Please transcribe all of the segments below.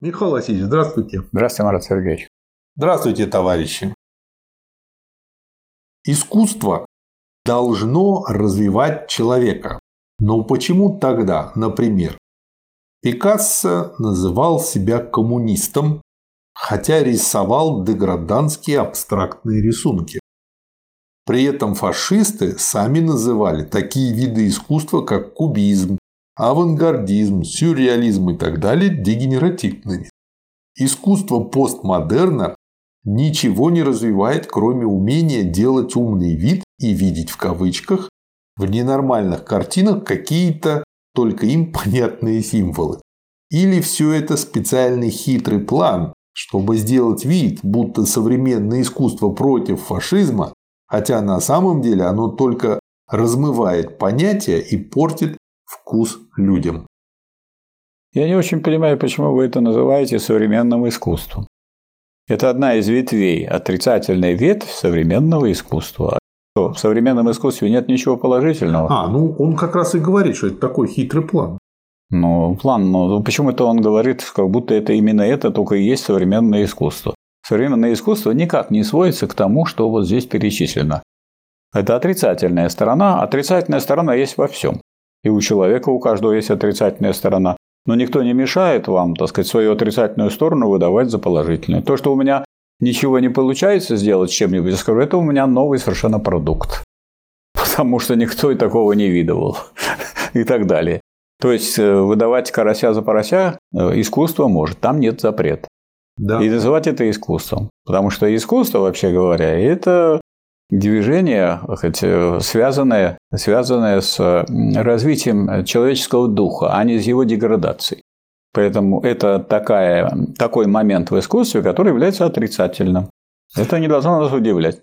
Михаил Васильевич, здравствуйте. Здравствуйте, Марат Сергеевич. Здравствуйте, товарищи. Искусство должно развивать человека. Но почему тогда, например, Пикассо называл себя коммунистом, хотя рисовал деграданские абстрактные рисунки? При этом фашисты сами называли такие виды искусства, как кубизм, авангардизм, сюрреализм и так далее дегенеративными. Искусство постмодерна ничего не развивает, кроме умения делать умный вид и видеть в кавычках в ненормальных картинах какие-то только им понятные символы. Или все это специальный хитрый план, чтобы сделать вид, будто современное искусство против фашизма, хотя на самом деле оно только размывает понятия и портит вкус людям. Я не очень понимаю, почему вы это называете современным искусством. Это одна из ветвей, отрицательная ветвь современного искусства. В современном искусстве нет ничего положительного. А, ну он как раз и говорит, что это такой хитрый план. Ну, план, но почему-то он говорит, как будто это именно это только и есть современное искусство. Современное искусство никак не сводится к тому, что вот здесь перечислено. Это отрицательная сторона. Отрицательная сторона есть во всем. И у человека у каждого есть отрицательная сторона. Но никто не мешает вам, так сказать, свою отрицательную сторону выдавать за положительную. То, что у меня ничего не получается сделать с чем-нибудь, я скажу, это у меня новый совершенно продукт. Потому что никто и такого не видывал. И так далее. То есть э, выдавать карася за порося э, искусство может, там нет запрета. Да. И называть это искусством. Потому что искусство, вообще говоря, это движение, хоть, э, связанное, связанное с развитием человеческого духа, а не с его деградацией. Поэтому это такая, такой момент в искусстве, который является отрицательным. Это не должно нас удивлять.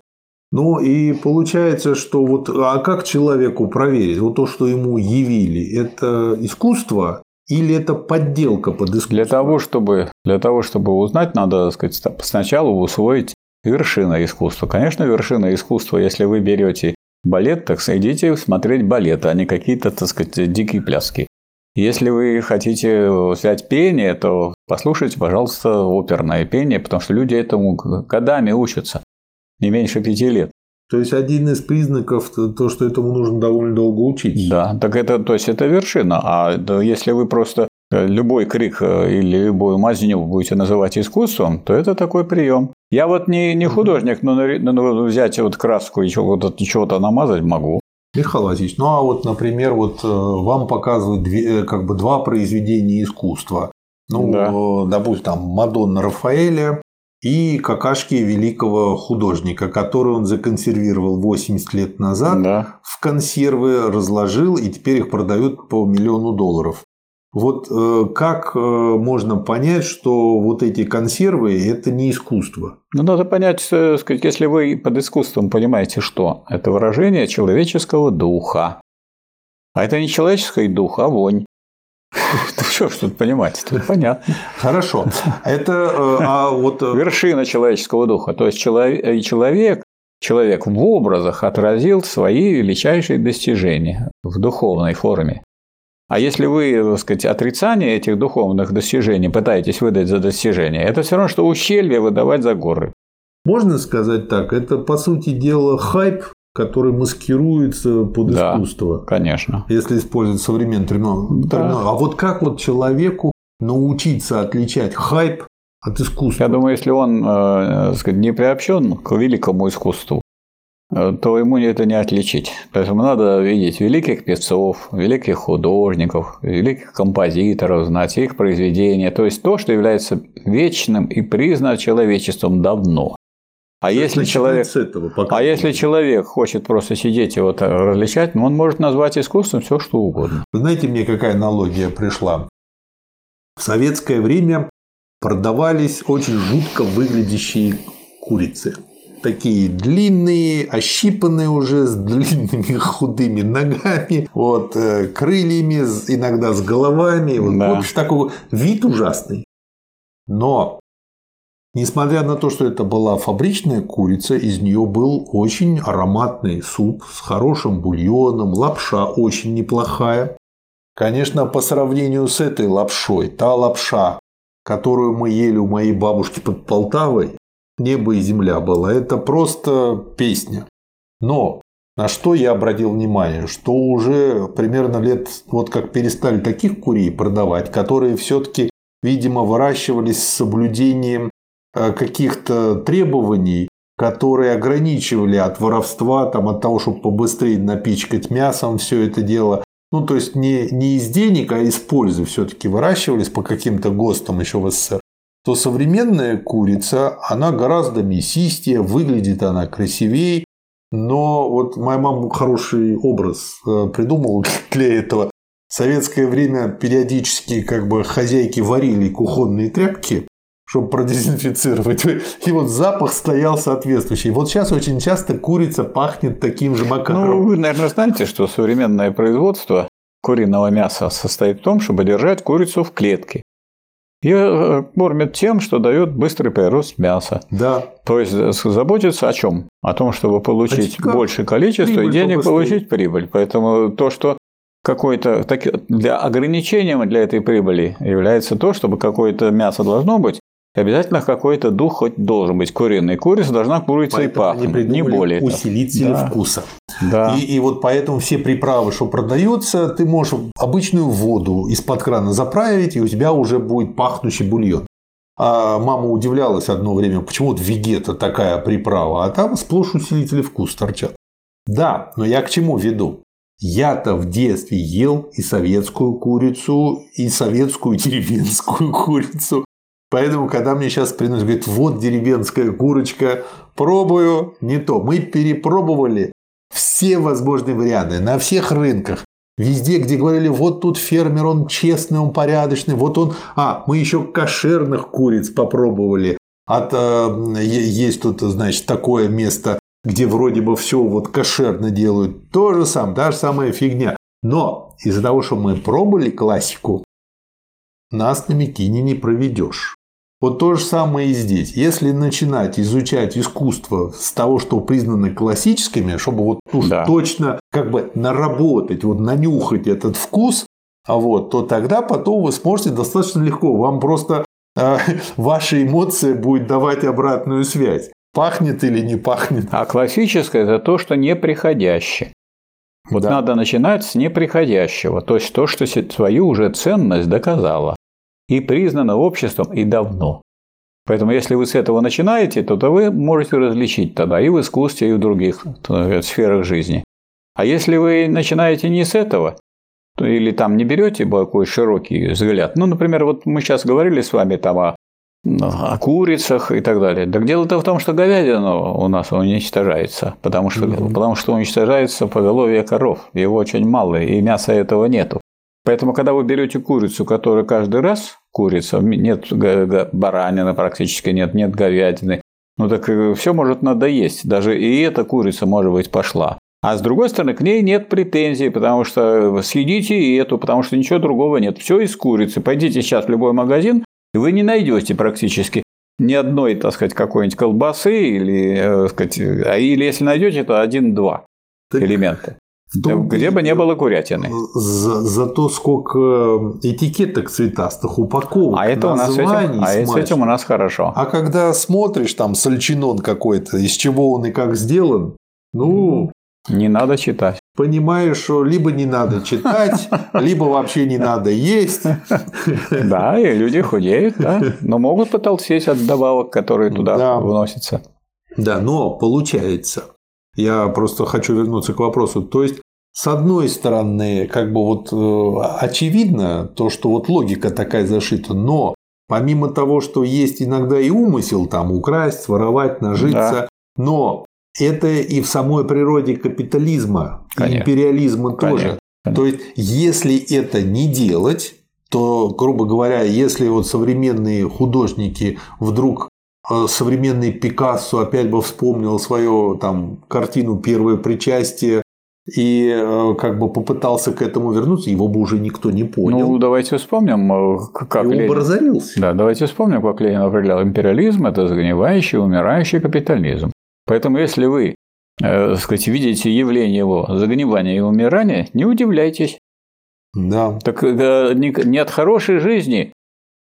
Ну и получается, что вот а как человеку проверить, вот то, что ему явили, это искусство или это подделка под искусство? Для того, чтобы, для того, чтобы узнать, надо так сказать, сначала усвоить вершина искусства. Конечно, вершина искусства, если вы берете балет, так идите смотреть балет, а не какие-то, так сказать, дикие пляски. Если вы хотите взять пение, то послушайте, пожалуйста, оперное пение, потому что люди этому годами учатся, не меньше пяти лет. То есть один из признаков то, что этому нужно довольно долго учить. Да, так это, то есть это вершина. А если вы просто любой крик э, или любую мазню будете называть искусством, то это такой прием. Я вот не, не художник, но, взять вот краску и чего-то, чего-то намазать могу. Михаил Васильевич, ну а вот, например, вот э, вам показывают две, как бы два произведения искусства. Ну, да. допустим, там Мадонна Рафаэля и какашки великого художника, который он законсервировал 80 лет назад, да. в консервы разложил и теперь их продают по миллиону долларов. Вот э, как э, можно понять, что вот эти консервы – это не искусство? Ну, надо понять, э, сказать, если вы под искусством понимаете, что это выражение человеческого духа. А это не человеческий дух, а вонь. Ну что ж тут понимать, тут понятно. Хорошо. Это а вот... Вершина человеческого духа. То есть человек, человек в образах отразил свои величайшие достижения в духовной форме. А если вы, так сказать, отрицание этих духовных достижений пытаетесь выдать за достижения, это все равно, что ущелье выдавать за горы. Можно сказать так, это по сути дела хайп, который маскируется под да, искусство. конечно. Если использовать современный термин. Да. А вот как вот человеку научиться отличать хайп от искусства? Я думаю, если он э, сказать, не приобщен к великому искусству, то ему это не отличить. Поэтому надо видеть великих певцов, великих художников, великих композиторов, знать их произведения. То есть то, что является вечным и признано человечеством давно. А если, человек, этого, а если человек хочет просто сидеть и вот различать, ну, он может назвать искусством все, что угодно. знаете, мне какая аналогия пришла? В советское время продавались очень жутко выглядящие курицы такие длинные, ощипанные уже с длинными худыми ногами, вот, э, крыльями, иногда с головами. Вот, да. В общем, такой вид ужасный. Но Несмотря на то, что это была фабричная курица, из нее был очень ароматный суп с хорошим бульоном, лапша очень неплохая. Конечно, по сравнению с этой лапшой, та лапша, которую мы ели у моей бабушки под Полтавой, небо и земля была. Это просто песня. Но на что я обратил внимание, что уже примерно лет, вот как перестали таких курей продавать, которые все-таки, видимо, выращивались с соблюдением э, каких-то требований, которые ограничивали от воровства, там, от того, чтобы побыстрее напичкать мясом все это дело. Ну, то есть не, не из денег, а из пользы все-таки выращивались по каким-то ГОСТам еще в СССР то современная курица, она гораздо мясистее, выглядит она красивее, но вот моя мама хороший образ э, придумала для этого. В советское время периодически как бы хозяйки варили кухонные тряпки, чтобы продезинфицировать. И вот запах стоял соответствующий. Вот сейчас очень часто курица пахнет таким же макаром. Ну, вы, наверное, знаете, что современное производство куриного мяса состоит в том, чтобы держать курицу в клетке. Ее э, кормят тем, что дает быстрый прирост мяса. Да. То есть э, заботиться о чем? О том, чтобы получить а большее количество и денег побыстрее. получить прибыль. Поэтому то, что какой-то для ограничением для этой прибыли является то, чтобы какое-то мясо должно быть, обязательно какой-то дух хоть должен быть куриный. Курица должна курица и пахнуть, не более. Усилители да. вкуса. Да. И, и вот поэтому все приправы, что продаются, ты можешь обычную воду из-под крана заправить, и у тебя уже будет пахнущий бульон. А мама удивлялась одно время, почему вот вегета такая приправа, а там сплошь усилители вкуса торчат. Да, но я к чему веду? Я-то в детстве ел и советскую курицу, и советскую деревенскую курицу. Поэтому, когда мне сейчас приносят, говорят, вот деревенская курочка, пробую, не то. Мы перепробовали все возможные варианты на всех рынках. Везде, где говорили, вот тут фермер, он честный, он порядочный, вот он... А, мы еще кошерных куриц попробовали. От, э, есть тут, значит, такое место, где вроде бы все вот кошерно делают. То же самое, та же самая фигня. Но из-за того, что мы пробовали классику, нас на Микине не проведешь. Вот то же самое и здесь. Если начинать изучать искусство с того, что признано классическими, чтобы вот уж да. точно как бы наработать, вот нанюхать этот вкус, а вот, то тогда потом вы сможете достаточно легко. Вам просто э, ваша эмоция будет давать обратную связь. Пахнет или не пахнет. А классическое – это то, что неприходящее. Вот да. надо начинать с неприходящего, то есть то, что свою уже ценность доказало и признано обществом и давно. Поэтому если вы с этого начинаете, то, то вы можете различить тогда и в искусстве, и в других сказать, сферах жизни. А если вы начинаете не с этого, то, или там не берете такой широкий взгляд, ну, например, вот мы сейчас говорили с вами там о, о курицах и так далее. Так дело-то в том, что говядина у нас уничтожается, потому что, mm-hmm. потому что уничтожается поголовье коров, его очень мало, и мяса этого нету. Поэтому, когда вы берете курицу, которая каждый раз курица, нет баранины практически нет, нет говядины, ну так э, все может надоесть. Даже и эта курица, может быть, пошла. А с другой стороны, к ней нет претензий, потому что съедите и эту, потому что ничего другого нет. Все из курицы. Пойдите сейчас в любой магазин, и вы не найдете практически ни одной, так сказать, какой-нибудь колбасы или, э, так сказать, а или если найдете, то один-два элемента. Том, где бы не было курятины. За, за то, сколько этикеток цветастых, упаковок, а это у нас этим, а с этим у нас хорошо. А когда смотришь там сальчинон какой-то, из чего он и как сделан, ну... Не надо читать. Понимаешь, что либо не надо читать, либо вообще не надо есть. Да, и люди худеют, да, но могут потолстеть от добавок, которые туда да. вносятся. Да, но получается, я просто хочу вернуться к вопросу. То есть, с одной стороны, как бы вот э, очевидно то, что вот логика такая зашита, но помимо того, что есть иногда и умысел там украсть, воровать, нажиться, да. но это и в самой природе капитализма, Конечно. империализма тоже. Конечно. То есть, если это не делать, то, грубо говоря, если вот современные художники вдруг современный Пикассо опять бы вспомнил свою там картину «Первое причастие», и э, как бы попытался к этому вернуться, его бы уже никто не понял. Ну, давайте вспомним, э, как и Ленин... бы разорился. Да, давайте вспомним, как Ленин определял. Империализм – это загнивающий, умирающий капитализм. Поэтому, если вы, э, сказать, видите явление его загнивания и умирания, не удивляйтесь. Да. Так не от хорошей жизни э,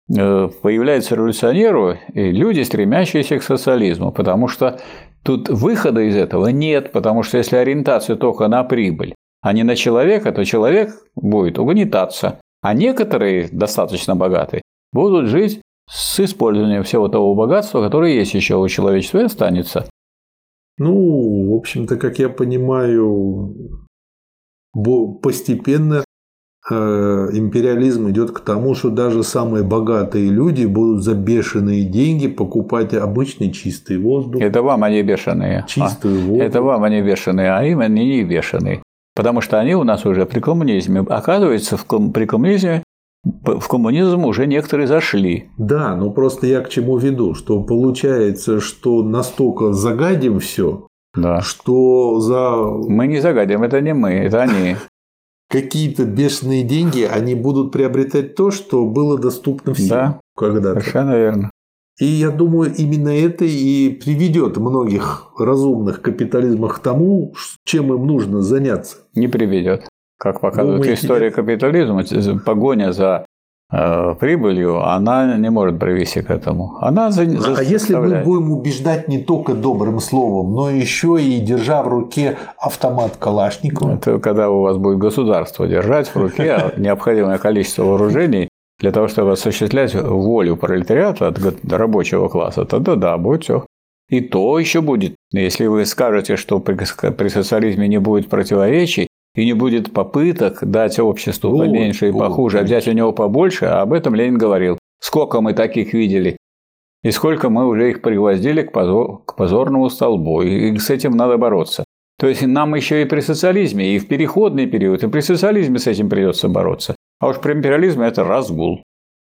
появляются революционеры и люди, стремящиеся к социализму, потому что тут выхода из этого нет, потому что если ориентация только на прибыль, а не на человека, то человек будет угнетаться. А некоторые, достаточно богатые, будут жить с использованием всего того богатства, которое есть еще у человечества и останется. Ну, в общем-то, как я понимаю, постепенно э, империализм идет к тому, что даже самые богатые люди будут за бешеные деньги покупать обычный чистый воздух. Это вам они бешеные. Чистую а, воду. Это вам они бешеные, а им они не бешеные. Потому что они у нас уже при коммунизме. Оказывается, в ком- при коммунизме в коммунизм уже некоторые зашли. Да, но просто я к чему веду, что получается, что настолько загадим все, Да. что за Мы не загадим, это не мы, это они. какие-то бешеные деньги они будут приобретать то, что было доступно всем Да. когда-то. Совершенно верно. И я думаю, именно это и приведет многих разумных капитализмах к тому, чем им нужно заняться. Не приведет. Как показывает Думаете, история нет? капитализма, погоня за прибылью, она не может привести к этому. Она за, А если мы будем убеждать не только добрым словом, но еще и держа в руке автомат Калашникова, Это когда у вас будет государство держать в руке необходимое количество вооружений для того, чтобы осуществлять волю пролетариата от рабочего класса, тогда да, будет все. И то еще будет, если вы скажете, что при социализме не будет противоречий и не будет попыток дать обществу Вот, поменьше и вот, похуже, а взять у него побольше, а об этом Ленин говорил. Сколько мы таких видели, и сколько мы уже их пригвоздили к, позор- к позорному столбу, и с этим надо бороться. То есть нам еще и при социализме, и в переходный период, и при социализме с этим придется бороться. А уж при империализме это разгул.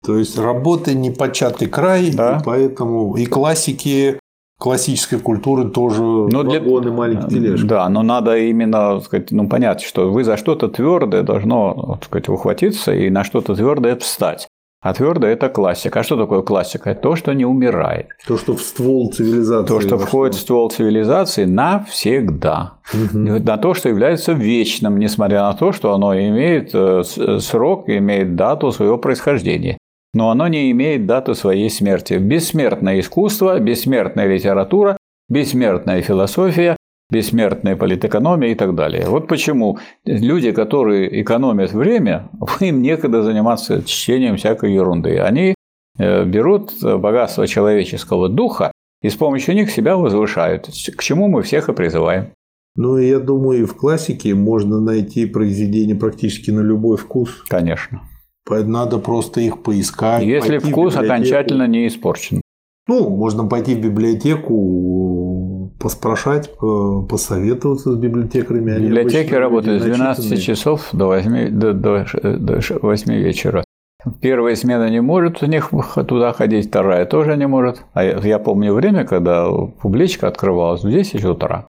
то есть работы непочатый край, Да. и поэтому и классики классической культуры тоже Но для- вагоны маленькие тележки. Да, но надо именно сказать, ну, понять, что вы за что-то твердое должно сказать, ухватиться и на что-то твердое встать. А твердое – это классика. А что такое классика? Это то, что не умирает. То, что в ствол цивилизации. То, что входит в ствол цивилизации навсегда. Мгм. На то, что является вечным, несмотря на то, что оно имеет э, срок, имеет дату своего происхождения. Но оно не имеет даты своей смерти. Бессмертное искусство, бессмертная литература, бессмертная философия, бессмертная политэкономия и так далее. Вот почему люди, которые экономят время, им некогда заниматься чтением всякой ерунды. Они э, берут богатство человеческого духа и с помощью них себя возвышают, к чему мы всех и призываем. Ну, я думаю, и в классике можно найти произведения практически на любой вкус. Конечно. Надо просто их поискать. Если вкус окончательно не испорчен. Ну, можно пойти в библиотеку, поспрашать, по- посоветоваться с библиотекарями. Библиотеки работают с 12 начитанные. часов до 8, до, до, до 8 вечера. Первая смена не может у них туда ходить, вторая тоже не может. А я, я помню время, когда публичка открывалась в 10 утра.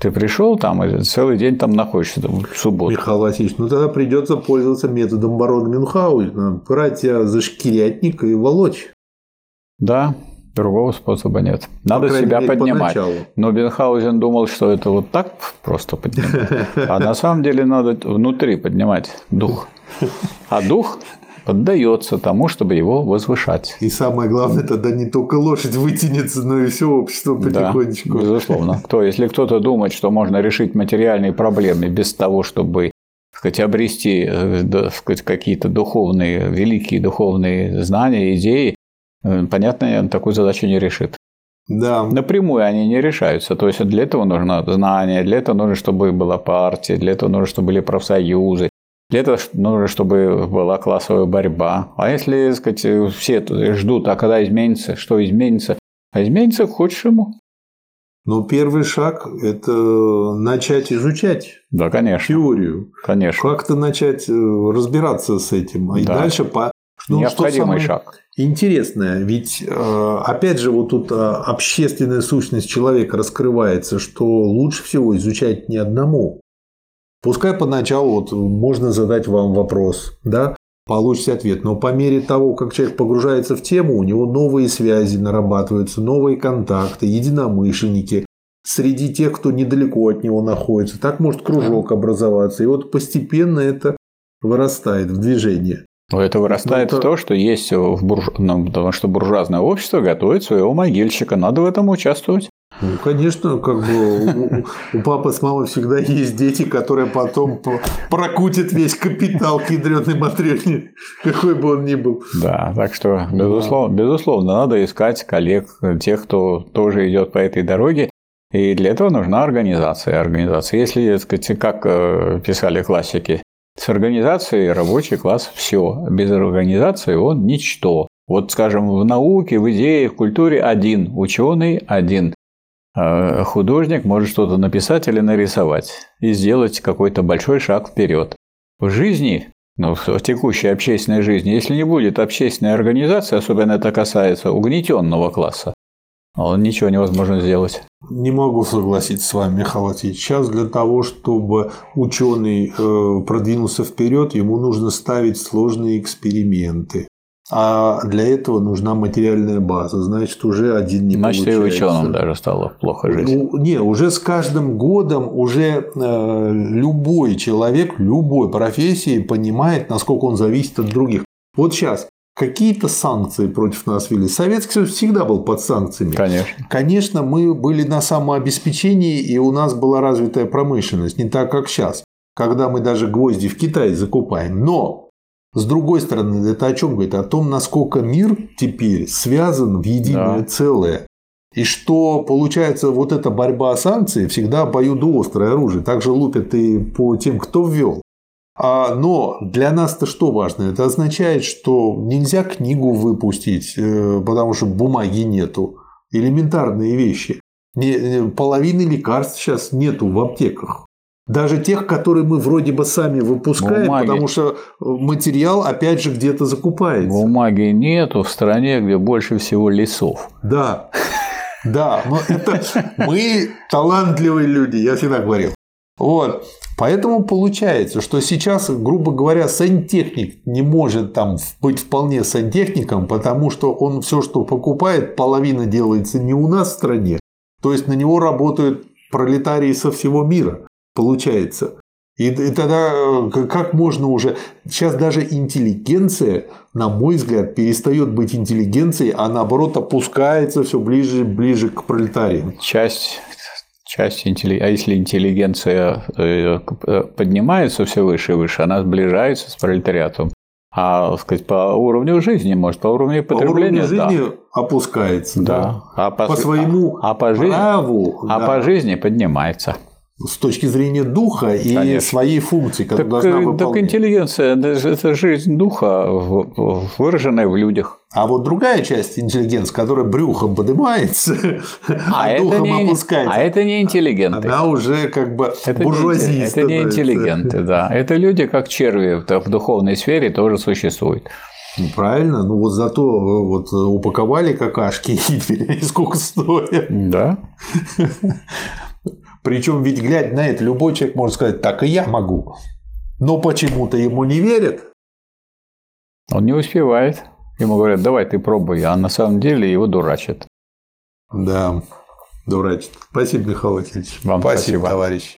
Ты пришел там и целый день там находишься там, в субботу. Михаил Васильевич, ну тогда придется пользоваться методом барона Мюнхгаузена. Брать тебя за шкирятник и волочь. Да, другого способа нет. По Надо крайней себя мере, поднимать. поначалу. Но Бенхаузен думал, что это вот так просто поднимать. А на самом деле надо внутри поднимать дух. А дух поддается тому, чтобы его возвышать. И самое главное, тогда не только лошадь вытянется, но и все общество Да, потихонечку. безусловно. Кто, если кто-то думает, что можно решить материальные проблемы без того, чтобы сказать, обрести э, да, сказать, какие-то духовные, великие духовные знания, идеи, э, понятно, он такую задачу не решит. Да. Напрямую они не решаются. То есть для этого нужно знание, для этого нужно, чтобы была партия, для этого нужно, чтобы были профсоюзы, для этого нужно, чтобы была классовая борьба. А если, так сказать, все ждут, а когда изменится, что изменится? А изменится к худшему. Но первый шаг – это начать изучать Да, конечно, теорию. конечно. Как-то начать э, разбираться с этим. И Да. дальше по... Ну, что Необходимый самое шаг. Интересное, ведь э, опять же вот тут э, общественная сущность человека раскрывается, что лучше всего изучать не одному. Пускай поначалу вот можно задать вам вопрос, да, получите ответ, но по мере того, как человек погружается в тему, у него новые связи нарабатываются, новые контакты, единомышленники среди тех, кто недалеко от него находится. Так может кружок образоваться, и вот постепенно это вырастает в движение. Но это вырастает ну, это... в то, что есть в бурж... ну, потому что буржуазное общество готовит своего могильщика, надо в этом участвовать. Ну, конечно, как бы у, у папы с мамой всегда есть дети, которые потом прокутят весь капитал к ядреной какой бы он ни был. Да, так что, безусловно, безусловно, надо искать коллег, тех, кто тоже идет по этой дороге. И для этого нужна организация. Организация. Если, так сказать, как э, писали классики, с организацией рабочий класс все. Без организации он ничто. Вот, скажем, в науке, в идее, в культуре один, ученый один. А художник может что-то написать или нарисовать и сделать какой-то большой шаг вперед. В жизни, ну, в текущей общественной жизни, если не будет общественной организации, особенно это касается угнетенного класса, он ничего невозможно сделать. Не могу согласиться с вами, Михаил Васильевич. Сейчас для того, чтобы ученый э, продвинулся вперед, ему нужно ставить сложные эксперименты. А для этого нужна материальная база. Значит, уже один не Значит, получается. и ученым даже стало плохо жить. Ну, не, уже с каждым годом уже э, любой человек, любой профессии понимает, насколько он зависит от других. Вот сейчас какие-то санкции против нас вели. Советский Союз всегда был под санкциями. Конечно. Конечно, мы были на самообеспечении, и у нас была развитая промышленность, не так, как сейчас, когда мы даже гвозди в Китае закупаем. Но с другой стороны, это о чем говорит? О том, насколько мир теперь связан в единое да. целое. И что получается вот эта борьба санкций всегда обоюдоострое оружие. Также лупят и по тем, кто ввел. А, но для нас-то что важно? Это означает, что нельзя книгу выпустить, э, потому что бумаги нету. Элементарные вещи. Половины лекарств сейчас нету в аптеках. Даже тех, которые мы вроде бы сами выпускаем, Бумаги. потому что материал опять же где-то закупается. Бумаги нету в стране, где больше всего лесов. Да. Да, но это мы талантливые люди, я всегда говорил. Вот. Поэтому получается, что сейчас, грубо говоря, сантехник не может там быть вполне сантехником, потому что он все, что покупает, половина делается не у нас в стране. То есть на него работают пролетарии со всего мира получается. И, и тогда э, как можно уже... Сейчас даже интеллигенция, на мой взгляд, перестает быть интеллигенцией, а наоборот опускается все ближе и ближе к пролетариям. Часть часть интелли... а если интеллигенция э, э, поднимается все выше и выше, она сближается с пролетариатом. А сказать, по уровню жизни, может, по уровню потребления. По уровню жизни да. опускается, да. да. А по, по своему а, а по жизни, праву. А да. по жизни поднимается с точки зрения духа и Конечно. своей функции, которую так, должна выполнять. Так интеллигенция – это жизнь духа, выраженная в людях. А вот другая часть интеллигенции, которая брюхом поднимается, а, а духом не, опускается. А это не интеллигенты. Она уже как бы это буржуазия. Не, это не интеллигенты, да. Это люди, как черви в духовной сфере, тоже существуют. Ну, правильно, ну вот зато вот упаковали какашки и сколько стоят. Да. Причем ведь глядя на это, любой человек может сказать, так и я могу. Но почему-то ему не верят. Он не успевает. Ему говорят, давай ты пробуй, а на самом деле его дурачат. Да, дурачат. Спасибо, Михаил Васильевич. Вам спасибо, спасибо. товарищ.